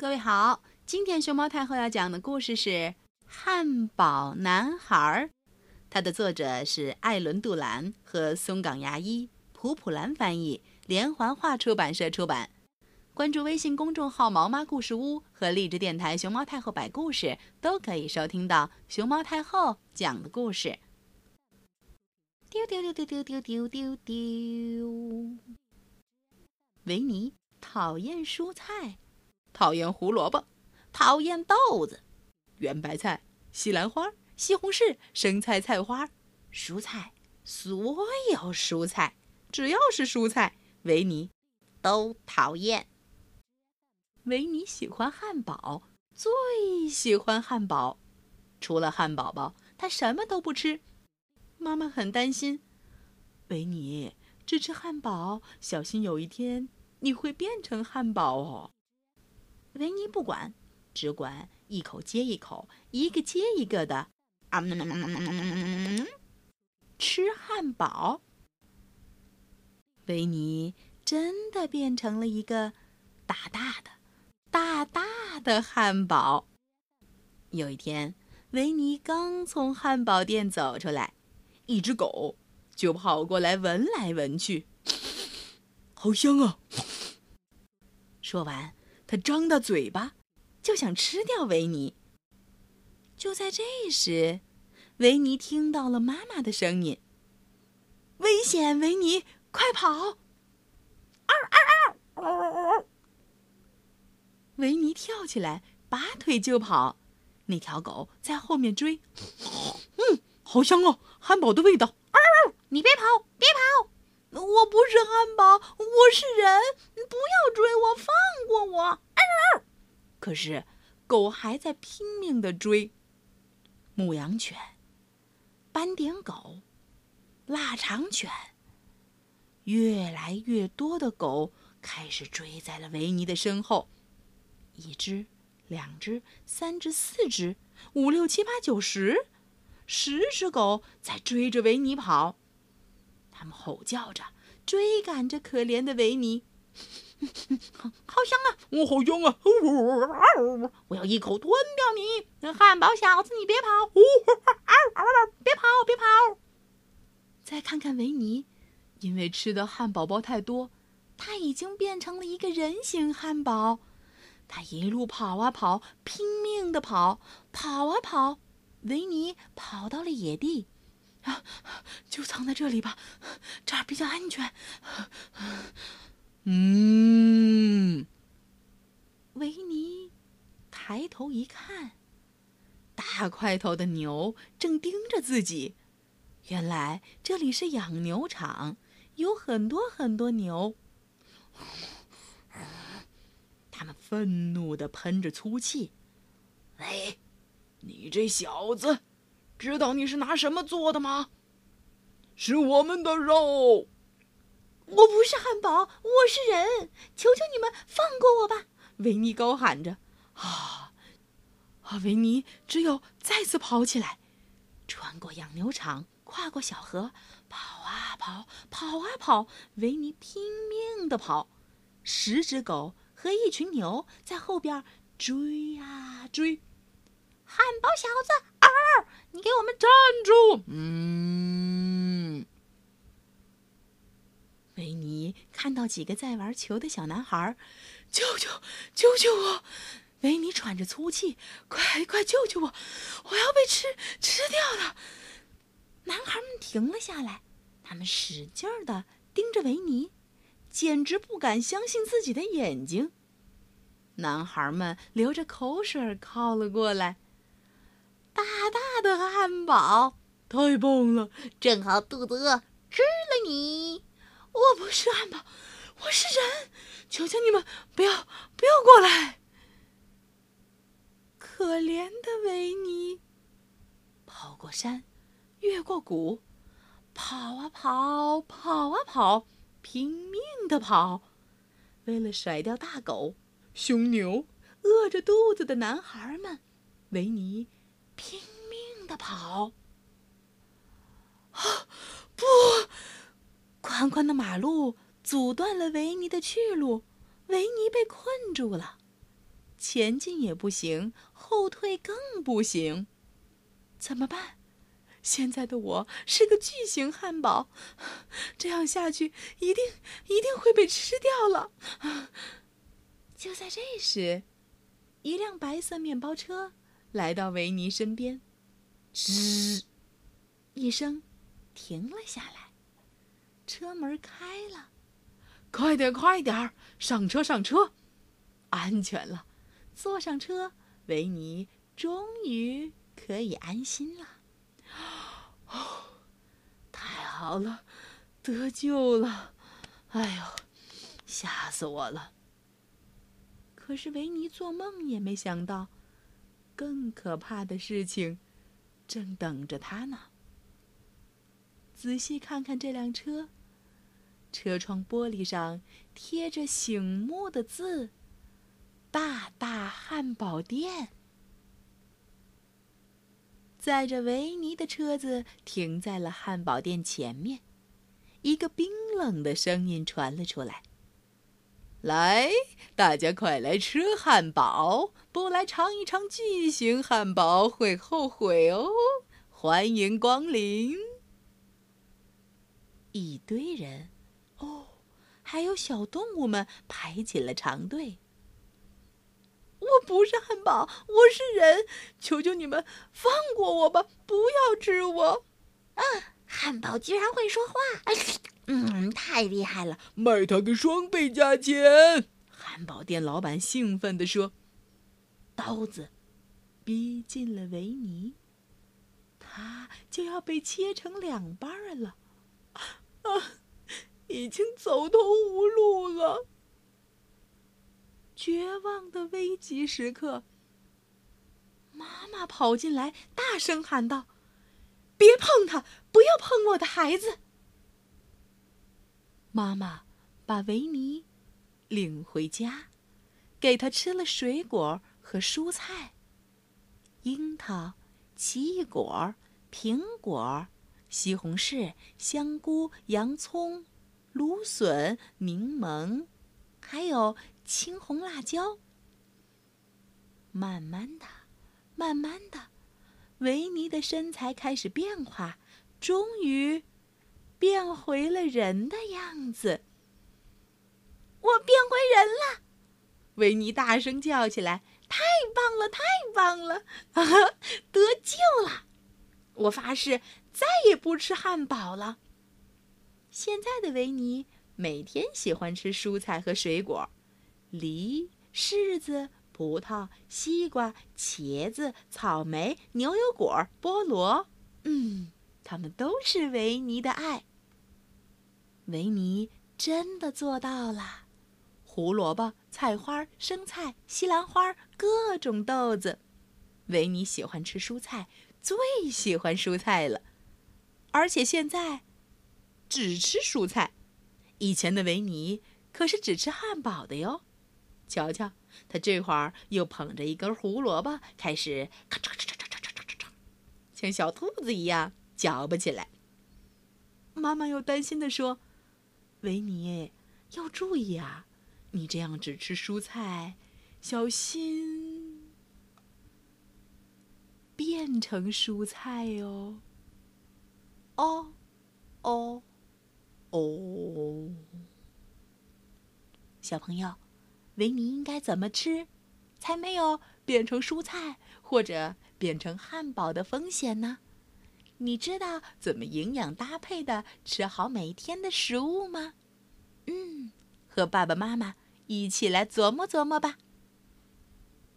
各位好，今天熊猫太后要讲的故事是《汉堡男孩》，它的作者是艾伦·杜兰和松冈牙一，普普兰翻译，连环画出版社出版。关注微信公众号“毛妈故事屋”和荔枝电台“熊猫太后摆故事”，都可以收听到熊猫太后讲的故事。丢丢丢丢丢丢丢丢！维尼讨厌蔬菜。讨厌胡萝卜，讨厌豆子，圆白菜、西兰花、西红柿、生菜、菜花，蔬菜，所有蔬菜，只要是蔬菜，维尼都讨厌。维尼喜欢汉堡，最喜欢汉堡，除了汉堡包，他什么都不吃。妈妈很担心，维尼只吃汉堡，小心有一天你会变成汉堡哦。维尼不管，只管一口接一口，一个接一个的啊，吃汉堡。维尼真的变成了一个大大的、大大的汉堡。有一天，维尼刚从汉堡店走出来，一只狗就跑过来闻来闻去，好香啊！说完。他张大嘴巴，就想吃掉维尼。就在这时，维尼听到了妈妈的声音：“危险，维尼，快跑！”嗷嗷嗷！维尼跳起来，拔腿就跑。那条狗在后面追。嗯，好香哦，汉堡的味道！嗷！你别跑，别跑！我不是汉堡，我是人！不要追我，放过我！可是，狗还在拼命的追。牧羊犬、斑点狗、腊肠犬，越来越多的狗开始追在了维尼的身后。一只、两只、三只、四只、五六七八九十，十只狗在追着维尼跑。他们吼叫着，追赶着可怜的维尼。好香啊！我好香啊！我要一口吞掉你，汉堡小子！你别跑！别跑！别跑！再看看维尼，因为吃的汉堡包太多，他已经变成了一个人形汉堡。他一路跑啊跑，拼命的跑，跑啊跑。维尼跑到了野地。啊，就藏在这里吧，这儿比较安全。嗯，维尼抬头一看，大块头的牛正盯着自己。原来这里是养牛场，有很多很多牛。他们愤怒的喷着粗气。哎，你这小子！知道你是拿什么做的吗？是我们的肉。我不是汉堡，我是人。求求你们放过我吧！维尼高喊着。啊啊！维尼只有再次跑起来，穿过养牛场，跨过小河，跑啊跑，跑啊跑。维尼拼命的跑，十只狗和一群牛在后边追啊追。汉堡小子，嗷！你给我们站住！嗯。维尼看到几个在玩球的小男孩，救救救救我！维尼喘着粗气，快快救救我！我要被吃吃掉了！男孩们停了下来，他们使劲儿的盯着维尼，简直不敢相信自己的眼睛。男孩们流着口水靠了过来。大大的汉堡，太棒了！正好肚子饿，吃了你。我不是汉堡，我是人，求求你们不要不要过来。可怜的维尼，跑过山，越过谷，跑啊跑，跑啊跑，拼命的跑，为了甩掉大狗、凶牛、饿着肚子的男孩们，维尼。拼命的跑！啊，不！宽宽的马路阻断了维尼的去路，维尼被困住了。前进也不行，后退更不行。怎么办？现在的我是个巨型汉堡，这样下去一定一定会被吃掉了。就在这时，一辆白色面包车来到维尼身边，吱一声，停了下来。车门开了，快点，快点，上车，上车，安全了。坐上车，维尼终于可以安心了。哦，太好了，得救了！哎呦，吓死我了！可是维尼做梦也没想到，更可怕的事情正等着他呢。仔细看看这辆车，车窗玻璃上贴着醒目的字：“大大汉堡店。”载着维尼的车子停在了汉堡店前面，一个冰冷的声音传了出来：“来，大家快来吃汉堡！不来尝一尝巨型汉堡会后悔哦！欢迎光临！”一堆人，哦，还有小动物们排起了长队。我不是汉堡，我是人！求求你们放过我吧，不要吃我！啊，汉堡居然会说话！嗯，太厉害了！卖他个双倍价钱！汉堡店老板兴奋地说：“刀子逼近了维尼，他就要被切成两半了！啊，已经走投无路了！”绝望的危急时刻，妈妈跑进来，大声喊道：“别碰他！不要碰我的孩子！”妈妈把维尼领回家，给他吃了水果和蔬菜：樱桃、奇异果、苹果、西红柿、香菇、洋葱、芦笋、柠檬，还有。青红辣椒。慢慢的，慢慢的，维尼的身材开始变化，终于变回了人的样子。我变回人了！维尼大声叫起来：“太棒了，太棒了！得救了！我发誓再也不吃汉堡了。”现在的维尼每天喜欢吃蔬菜和水果。梨、柿子、葡萄、西瓜、茄子、草莓、牛油果、菠萝，嗯，它们都是维尼的爱。维尼真的做到了。胡萝卜、菜花、生菜、西兰花，各种豆子。维尼喜欢吃蔬菜，最喜欢蔬菜了，而且现在只吃蔬菜。以前的维尼可是只吃汉堡的哟。瞧瞧，他这会儿又捧着一根胡萝卜，开始咔嚓咔嚓咔嚓咔嚓咔嚓，像小兔子一样嚼吧起来。妈妈又担心地说：“维尼，要注意啊，你这样只吃蔬菜，小心变成蔬菜哟。”哦，哦，哦，小朋友。维尼应该怎么吃，才没有变成蔬菜或者变成汉堡的风险呢？你知道怎么营养搭配的吃好每天的食物吗？嗯，和爸爸妈妈一起来琢磨琢磨吧。